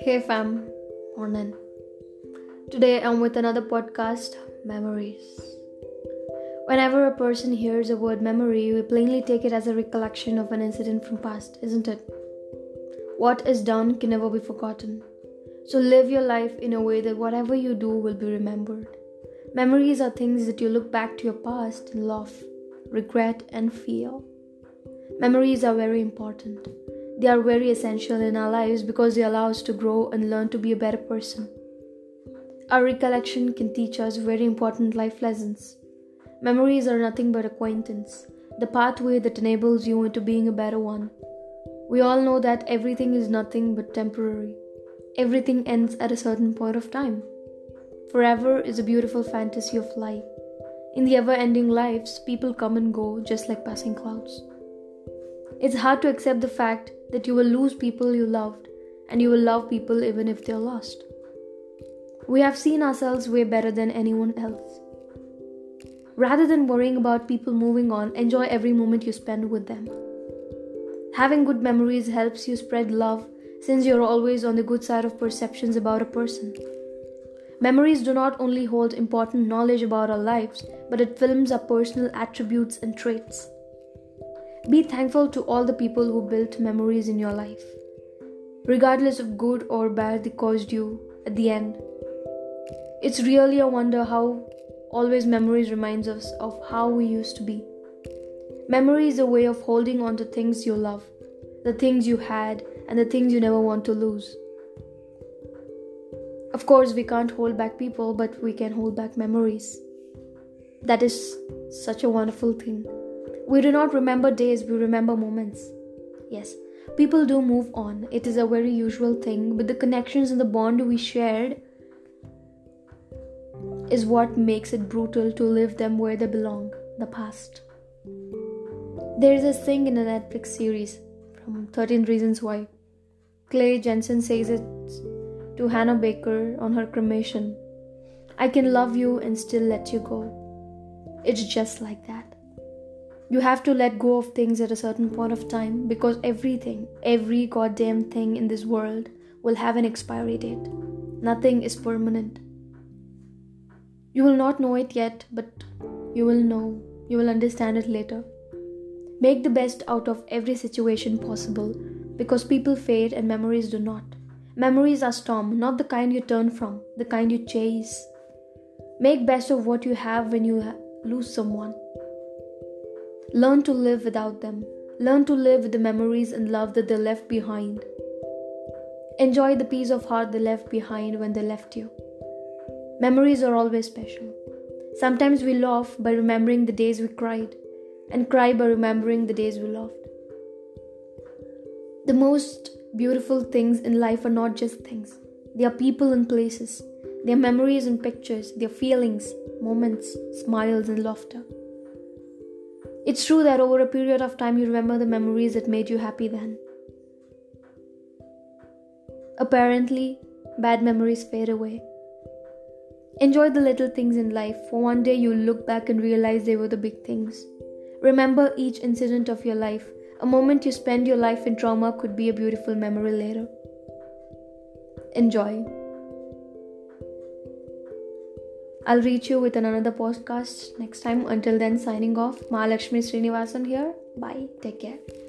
Hey fam, morning. Today I'm with another podcast, Memories. Whenever a person hears the word memory, we plainly take it as a recollection of an incident from past, isn't it? What is done can never be forgotten. So live your life in a way that whatever you do will be remembered. Memories are things that you look back to your past and love, regret, and feel. Memories are very important. They are very essential in our lives because they allow us to grow and learn to be a better person. Our recollection can teach us very important life lessons. Memories are nothing but acquaintance, the pathway that enables you into being a better one. We all know that everything is nothing but temporary. Everything ends at a certain point of time. Forever is a beautiful fantasy of life. In the ever ending lives, people come and go just like passing clouds. It's hard to accept the fact that you will lose people you loved and you will love people even if they're lost. We have seen ourselves way better than anyone else. Rather than worrying about people moving on, enjoy every moment you spend with them. Having good memories helps you spread love since you're always on the good side of perceptions about a person. Memories do not only hold important knowledge about our lives, but it films our personal attributes and traits. Be thankful to all the people who built memories in your life, regardless of good or bad they caused you at the end. It's really a wonder how always memories reminds us of how we used to be. Memory is a way of holding on to things you love, the things you had, and the things you never want to lose. Of course, we can't hold back people, but we can hold back memories. That is such a wonderful thing. We do not remember days, we remember moments. Yes, people do move on. It is a very usual thing, but the connections and the bond we shared is what makes it brutal to leave them where they belong the past. There is a thing in a Netflix series from 13 Reasons Why. Clay Jensen says it to Hannah Baker on her cremation I can love you and still let you go. It's just like that. You have to let go of things at a certain point of time because everything, every goddamn thing in this world will have an expiry date. Nothing is permanent. You will not know it yet, but you will know. You will understand it later. Make the best out of every situation possible because people fade and memories do not. Memories are storm, not the kind you turn from, the kind you chase. Make best of what you have when you lose someone. Learn to live without them. Learn to live with the memories and love that they left behind. Enjoy the peace of heart they left behind when they left you. Memories are always special. Sometimes we laugh by remembering the days we cried, and cry by remembering the days we laughed. The most beautiful things in life are not just things, they are people and places. They are memories and pictures, they are feelings, moments, smiles, and laughter. It's true that over a period of time you remember the memories that made you happy then. Apparently, bad memories fade away. Enjoy the little things in life, for one day you'll look back and realize they were the big things. Remember each incident of your life. A moment you spend your life in trauma could be a beautiful memory later. Enjoy. I'll reach you with another podcast next time. Until then, signing off. Mahalakshmi Srinivasan here. Bye. Take care.